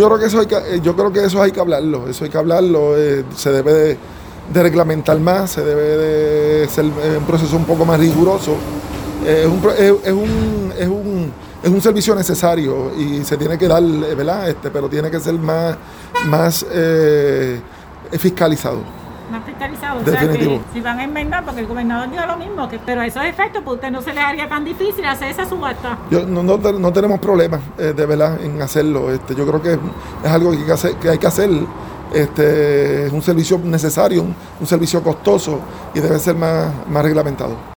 Yo creo que eso hay que, eh, yo creo que eso hay que hablarlo, eso hay que hablarlo, eh, se debe de, reglamentar más, se debe de ser eh, un proceso un poco más riguroso. es, un, es, un, es, un, es un servicio necesario y se tiene que dar, ¿verdad? Este, pero tiene que ser más, más fiscalizado fiscalizados. O sea que si van a enmendar, porque el gobernador dijo lo mismo, que, pero a esos efectos, pues usted no se le haría tan difícil hacer esa subasta. Yo, no, no, tenemos problemas, eh, de verdad, en hacerlo. Este, yo creo que es algo que hay que hacer. Que hay que hacer. Este, es un servicio necesario, un, servicio costoso y debe ser más, más reglamentado.